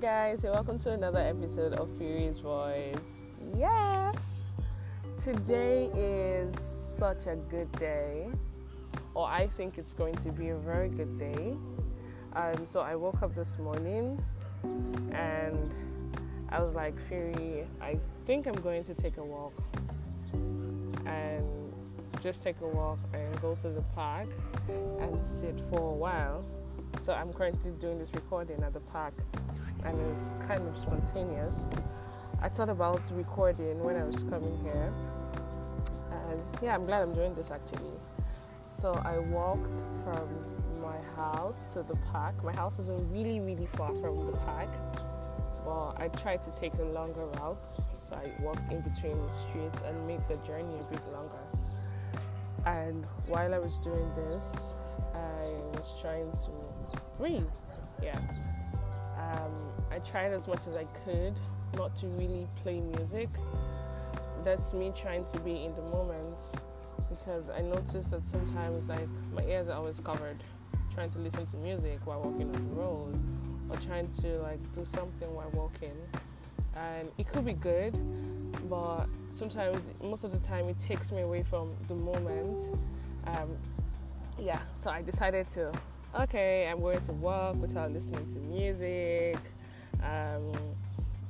guys, and welcome to another episode of Fury's Voice. Yes, today is such a good day, or I think it's going to be a very good day. Um, so I woke up this morning and I was like, Fury, I think I'm going to take a walk and just take a walk and go to the park and sit for a while. So I'm currently doing this recording at the park and it's kind of spontaneous. I thought about recording when I was coming here, and yeah, I'm glad I'm doing this actually. So I walked from my house to the park. My house isn't really, really far from the park, but I tried to take a longer route. So I walked in between the streets and made the journey a bit longer. And while I was doing this, I was trying to Yeah. Um, I tried as much as I could not to really play music. That's me trying to be in the moment because I noticed that sometimes like my ears are always covered trying to listen to music while walking on the road or trying to like do something while walking and it could be good but sometimes most of the time it takes me away from the moment um, yeah so i decided to okay i'm going to walk without listening to music um,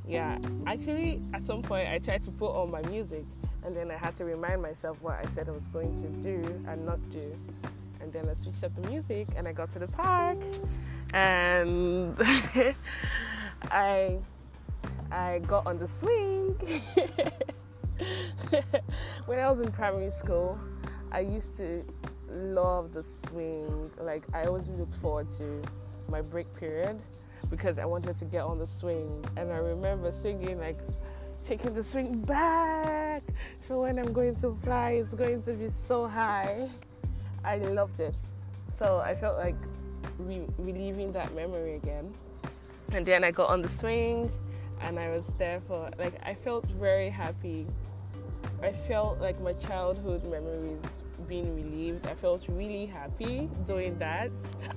yeah actually at some point i tried to put on my music and then i had to remind myself what i said i was going to do and not do and then i switched up the music and i got to the park and i I got on the swing. when I was in primary school, I used to love the swing. Like I always looked forward to my break period because I wanted to get on the swing. And I remember singing like taking the swing back. So when I'm going to fly, it's going to be so high. I loved it. So I felt like re- reliving that memory again. And then I got on the swing and I was there for like I felt very happy. I felt like my childhood memories being relieved. I felt really happy doing that.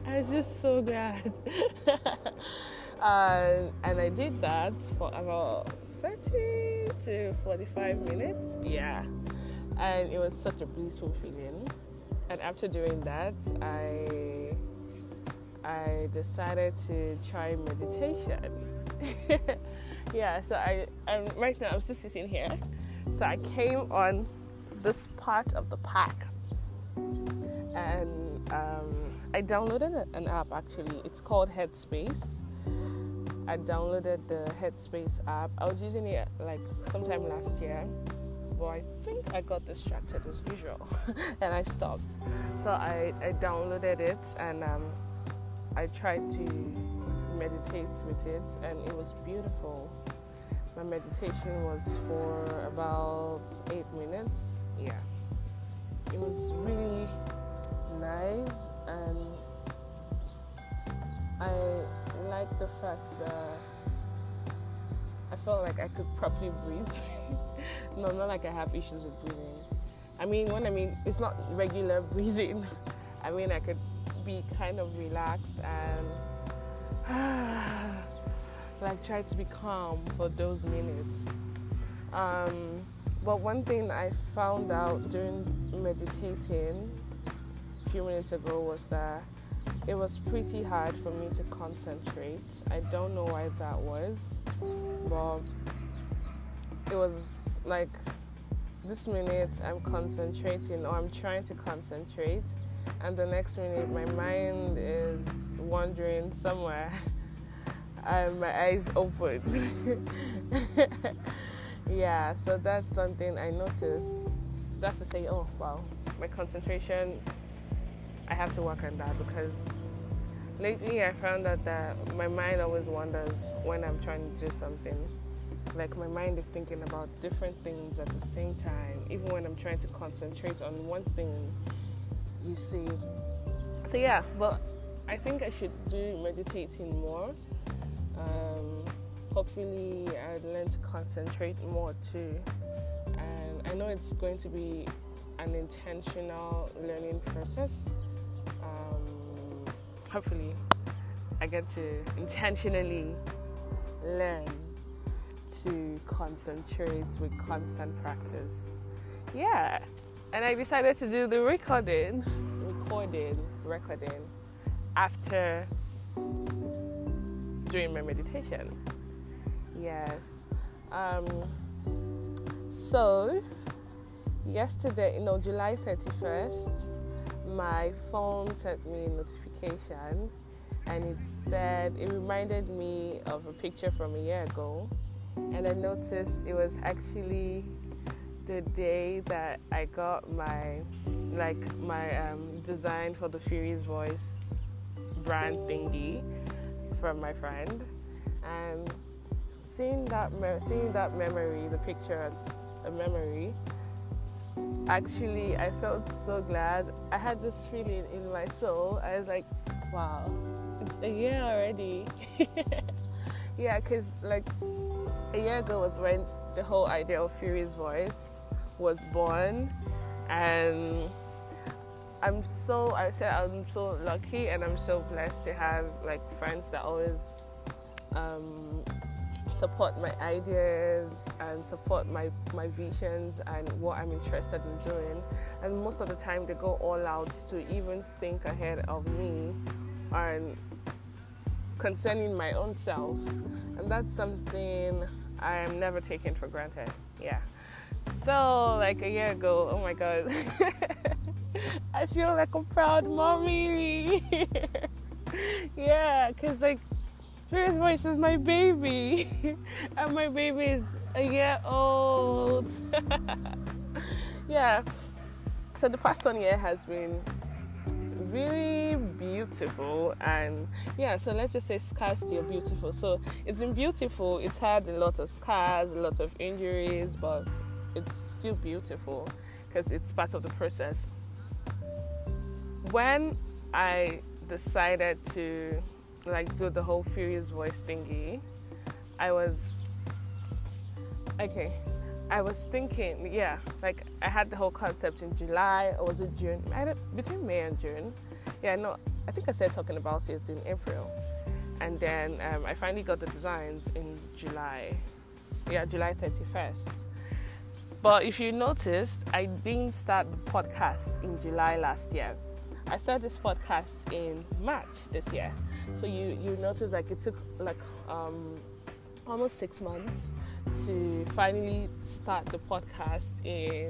I was just so glad. uh, and I did that for about 30 to 45 minutes. Yeah. And it was such a blissful feeling. And after doing that, I I decided to try meditation. yeah, so I um, right now I'm still sitting here. So I came on this part of the park, and um, I downloaded an app. Actually, it's called Headspace. I downloaded the Headspace app. I was using it like sometime last year, but I think I got distracted as usual, and I stopped. So I, I downloaded it and um, I tried to meditate with it, and it was beautiful. My meditation was for about eight minutes. Yes, it was really nice, and I like the fact that I felt like I could properly breathe. no, not like I have issues with breathing. I mean, when I mean it's not regular breathing, I mean I could be kind of relaxed and like try to be calm for those minutes. Um, but one thing I found out during meditating a few minutes ago was that it was pretty hard for me to concentrate. I don't know why that was, but it was like this minute I'm concentrating or I'm trying to concentrate, and the next minute my mind is wandering somewhere and my eyes open. yeah, so that's something I noticed. That's to say, oh wow, my concentration, I have to work on that because lately I found out that my mind always wanders when I'm trying to do something. Like my mind is thinking about different things at the same time, even when I'm trying to concentrate on one thing, you see. So yeah, but I think I should do meditating more. Um, hopefully, I'd learn to concentrate more too. And I know it's going to be an intentional learning process. Um, hopefully, I get to intentionally learn to concentrate with constant practice. Yeah, and I decided to do the recording, recording, recording after doing my meditation. Yes. Um, so, yesterday, you know, July 31st, my phone sent me a notification and it said, it reminded me of a picture from a year ago. And I noticed it was actually the day that I got my, like, my um, design for the Fury's Voice brand thingy from my friend. And seeing that me- seeing that memory, the picture as a memory, actually I felt so glad. I had this feeling in my soul. I was like, wow, it's a year already. yeah, because like a year ago was when the whole idea of Fury's voice was born, and I'm so I said I'm so lucky and I'm so blessed to have like friends that always um, support my ideas and support my, my visions and what I'm interested in doing. And most of the time, they go all out to even think ahead of me and concerning my own self. And that's something I am never taking for granted. Yeah. So, like a year ago, oh my god, I feel like a proud mommy. yeah, because like Fury's Voice is my baby, and my baby is a year old. yeah. So the past one year has been really beautiful, and yeah. So let's just say scarcity of beautiful. So it's been beautiful. It's had a lot of scars, a lot of injuries, but it's still beautiful because it's part of the process. When I decided to like do the whole Fury's voice thingy, I was okay. I was thinking, yeah, like I had the whole concept in July or was it June? I between May and June. Yeah, no, I think I started talking about it in April, and then um, I finally got the designs in July. Yeah, July thirty first. But if you noticed, I didn't start the podcast in July last year. I started this podcast in March this year. So you you notice like it took like um, almost six months to finally start the podcast in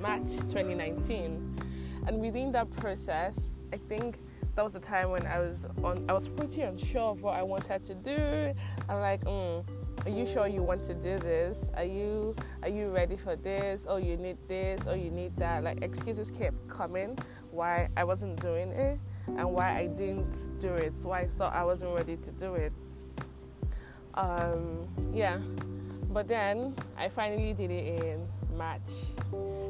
March 2019, and within that process, I think that was the time when I was on. I was pretty unsure of what I wanted to do. I'm like, mm, are you sure you want to do this? Are you are you ready for this? Oh, you need this. Oh, you need that. Like excuses kept coming why I wasn't doing it and why I didn't do it, why I thought I wasn't ready to do it. Um, yeah, but then I finally did it in March.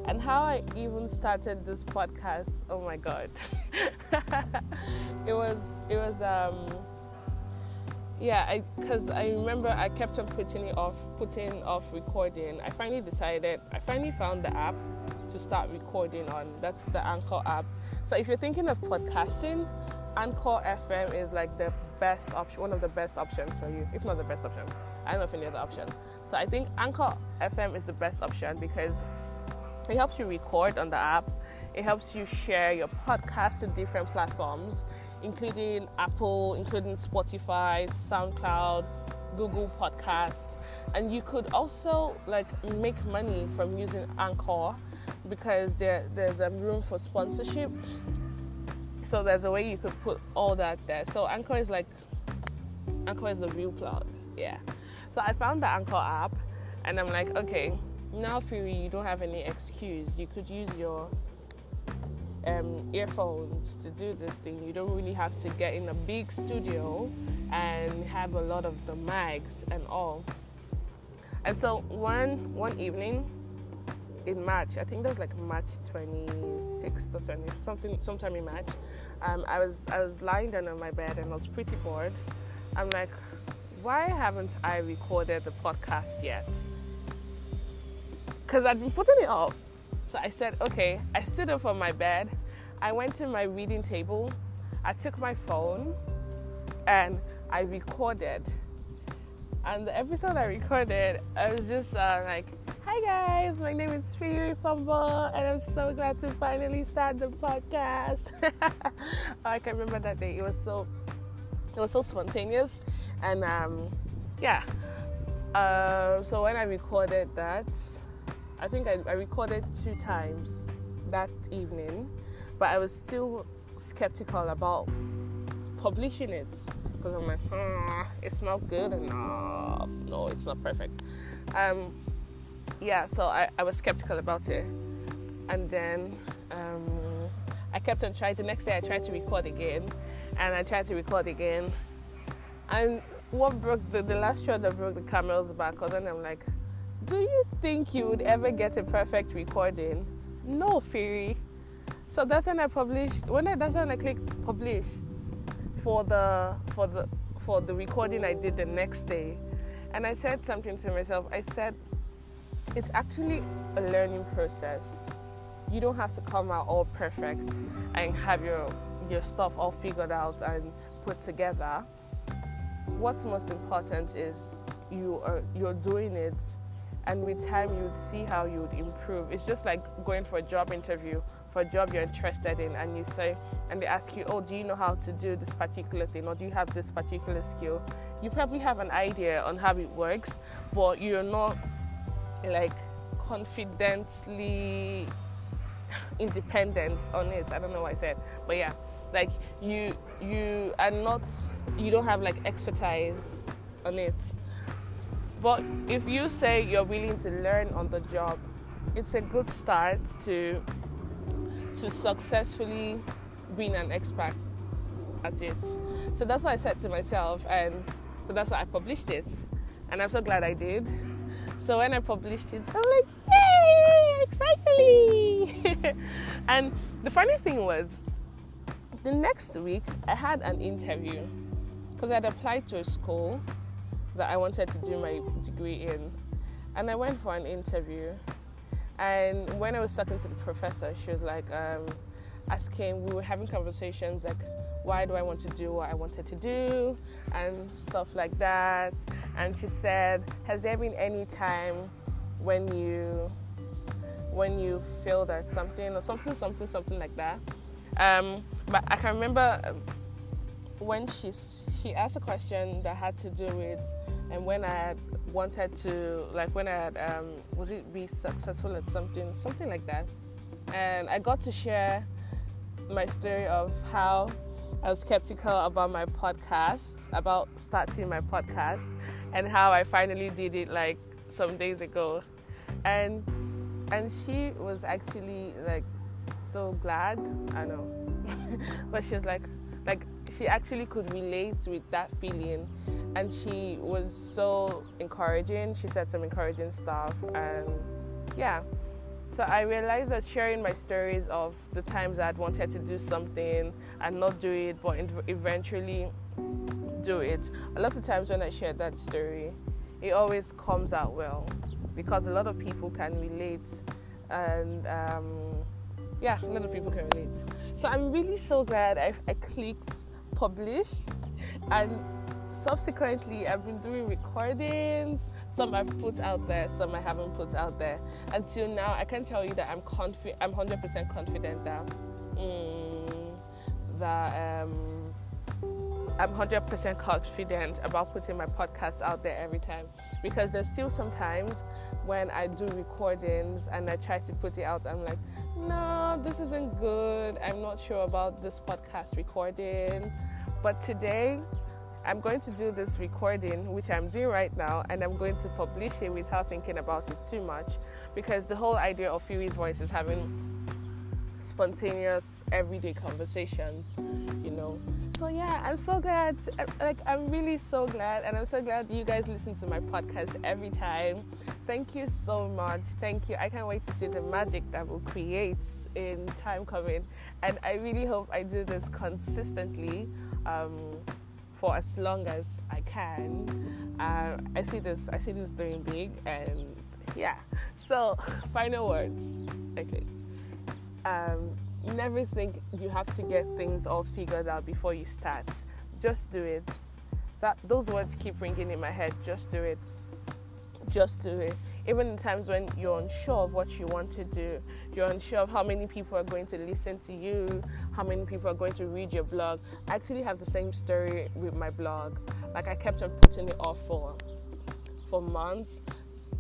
And how I even started this podcast, oh my god. it was it was um yeah, I because I remember I kept on putting it off, putting off recording. I finally decided, I finally found the app to start recording on. That's the Anchor app. So if you're thinking of podcasting, Anchor FM is like the best option, one of the best options for you, if not the best option. I don't know if any other option. So I think Anchor FM is the best option because it helps you record on the app. It helps you share your podcast to different platforms, including Apple, including Spotify, SoundCloud, Google Podcasts, and you could also like make money from using Anchor because there, there's a room for sponsorship. So there's a way you could put all that there. So Anchor is like Anchor is the real cloud. Yeah. So I found the Anchor app and I'm like, okay, now Fury, you don't have any excuse. You could use your um, earphones to do this thing. You don't really have to get in a big studio and have a lot of the mics and all. And so one one evening, in March. I think that was like March 26th or 20 something, sometime in March. Um, I was I was lying down on my bed and I was pretty bored. I'm like, why haven't I recorded the podcast yet? Because I'd been putting it off. So I said, okay. I stood up on my bed. I went to my reading table. I took my phone and I recorded And the episode I recorded, I was just uh, like, Hi guys, my name is Fury Fumble, and I'm so glad to finally start the podcast. I can remember that day. It was so, it was so spontaneous, and um, yeah. Uh, so when I recorded that, I think I, I recorded two times that evening, but I was still skeptical about publishing it because I'm like, hmm, it's not good enough. No, it's not perfect. Um, yeah, so I, I was skeptical about it. And then um, I kept on trying. The next day I tried to record again, and I tried to record again. And what broke the, the last straw that broke the camel's back was then I'm like, do you think you would ever get a perfect recording? No, Fury. So that's when I published. When I that's when I clicked publish for the for the for the recording I did the next day, and I said something to myself. I said, it's actually a learning process. You don't have to come out all perfect and have your your stuff all figured out and put together. What's most important is you are you're doing it and with time you would see how you would improve. It's just like going for a job interview for a job you're interested in and you say and they ask you, Oh, do you know how to do this particular thing or do you have this particular skill? You probably have an idea on how it works, but you're not like confidently independent on it. I don't know what I said, but yeah, like you you are not you don't have like expertise on it. But if you say you're willing to learn on the job, it's a good start to to successfully being an expert at it. So that's what I said to myself, and so that's why I published it, and I'm so glad I did. So when I published it, I'm like, yay, finally! and the funny thing was, the next week I had an interview because I'd applied to a school that I wanted to do my degree in, and I went for an interview. And when I was talking to the professor, she was like um, asking, we were having conversations like, why do I want to do what I wanted to do, and stuff like that. And she said, has there been any time when you when you feel that something or something, something, something like that? Um, but I can remember um, when she she asked a question that had to do with and when I wanted to like when I had um, was it be successful at something something like that and I got to share my story of how I was skeptical about my podcast about starting my podcast and how I finally did it like some days ago and and she was actually like so glad I know but she was like like she actually could relate with that feeling and she was so encouraging. She said some encouraging stuff, and yeah. So I realized that sharing my stories of the times I'd wanted to do something and not do it, but eventually do it. A lot of times when I share that story, it always comes out well because a lot of people can relate, and um, yeah, a lot of people can relate. So I'm really so glad I, I clicked publish and subsequently, I've been doing recordings. Some I've put out there, some I haven't put out there. Until now, I can tell you that I'm confident. I'm 100% confident that mm, that um, I'm 100% confident about putting my podcast out there every time because there's still sometimes when I do recordings and I try to put it out, I'm like, no, this isn't good. I'm not sure about this podcast recording. But today, I'm going to do this recording, which I'm doing right now, and I'm going to publish it without thinking about it too much because the whole idea of Fury's voice is having spontaneous, everyday conversations, you know. So, yeah, I'm so glad. Like, I'm really so glad, and I'm so glad you guys listen to my podcast every time. Thank you so much. Thank you. I can't wait to see the magic that will create in time coming, and I really hope I do this consistently. Um, for as long as I can. Uh, I see this. I see this doing big, and yeah. So, final words. Okay. Um, never think you have to get things all figured out before you start. Just do it. That those words keep ringing in my head. Just do it. Just do it. Even in times when you're unsure of what you want to do, you're unsure of how many people are going to listen to you, how many people are going to read your blog. I actually have the same story with my blog. Like I kept on putting it off for for months.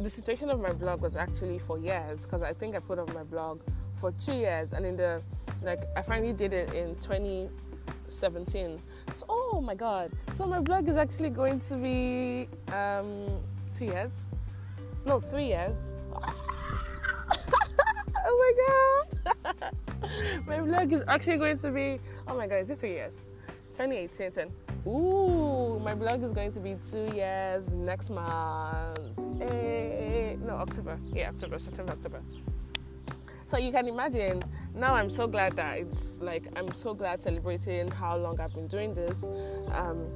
The situation of my blog was actually for years because I think I put on my blog for two years, and in the like I finally did it in 2017. So, oh my god! So my blog is actually going to be um, two years, no, three years. oh my god! my blog is actually going to be oh my god, is it three years? 2018, 10. Ooh, my blog is going to be two years next month. Hey, no, October. Yeah, October, September, October. So you can imagine. Now I'm so glad that it's like I'm so glad celebrating how long I've been doing this. Um,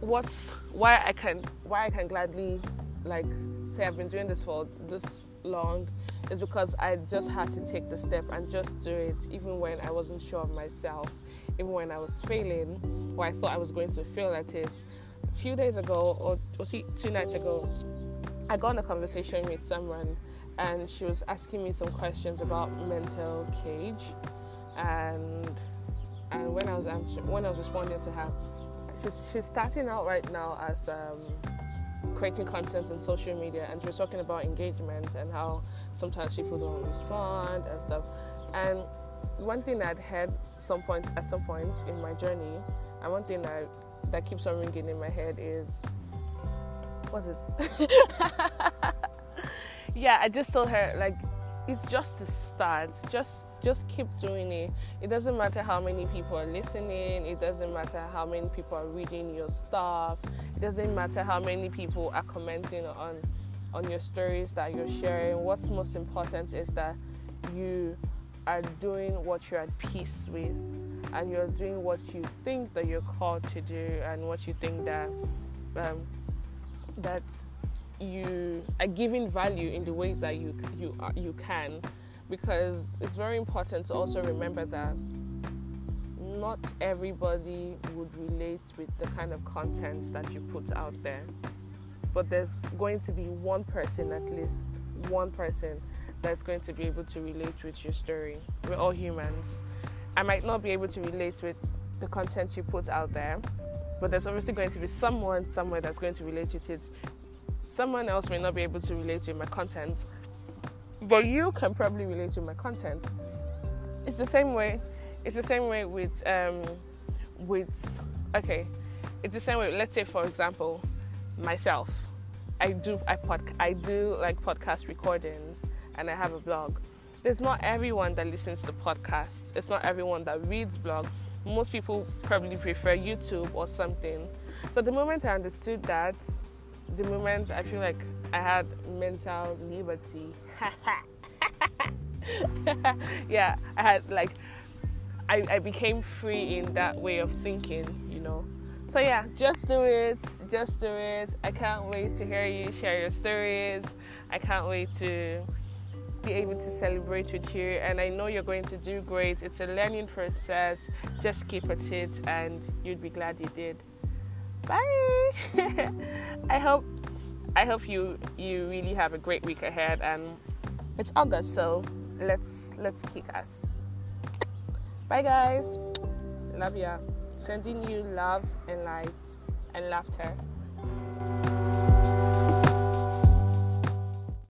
what's why I can why I can gladly like say I've been doing this for this long is because I just had to take the step and just do it, even when I wasn't sure of myself, even when I was failing, or I thought I was going to fail at it. A few days ago, or, or see, two nights ago, I got in a conversation with someone and she was asking me some questions about mental cage and and when I was answering when I was responding to her she's, she's starting out right now as um, creating content on social media and was talking about engagement and how sometimes people don't respond and stuff and one thing I'd heard some point at some point in my journey and one thing that that keeps on ringing in my head is what's it yeah, I just told her like it's just to start. Just just keep doing it. It doesn't matter how many people are listening. It doesn't matter how many people are reading your stuff. It doesn't matter how many people are commenting on on your stories that you're sharing. What's most important is that you are doing what you're at peace with and you're doing what you think that you're called to do and what you think that um, that you are giving value in the ways that you you are, you can because it's very important to also remember that not everybody would relate with the kind of content that you put out there. But there's going to be one person at least one person that's going to be able to relate with your story. We're all humans. I might not be able to relate with the content you put out there but there's obviously going to be someone somewhere that's going to relate with it. Someone else may not be able to relate to my content, but you can probably relate to my content. It's the same way. It's the same way with um, with okay. It's the same way. Let's say, for example, myself. I do I pod I do like podcast recordings, and I have a blog. There's not everyone that listens to podcasts. It's not everyone that reads blog. Most people probably prefer YouTube or something. So the moment I understood that, the moment I feel like I had mental liberty. yeah, I had like I, I became free in that way of thinking, you know. So yeah, just do it, just do it. I can't wait to hear you share your stories. I can't wait to be able to celebrate with you and I know you're going to do great. It's a learning process. Just keep at it and you'd be glad you did bye i hope i hope you you really have a great week ahead and it's august so let's let's kick ass. Bye guys. Love ya. Sending you love and light and laughter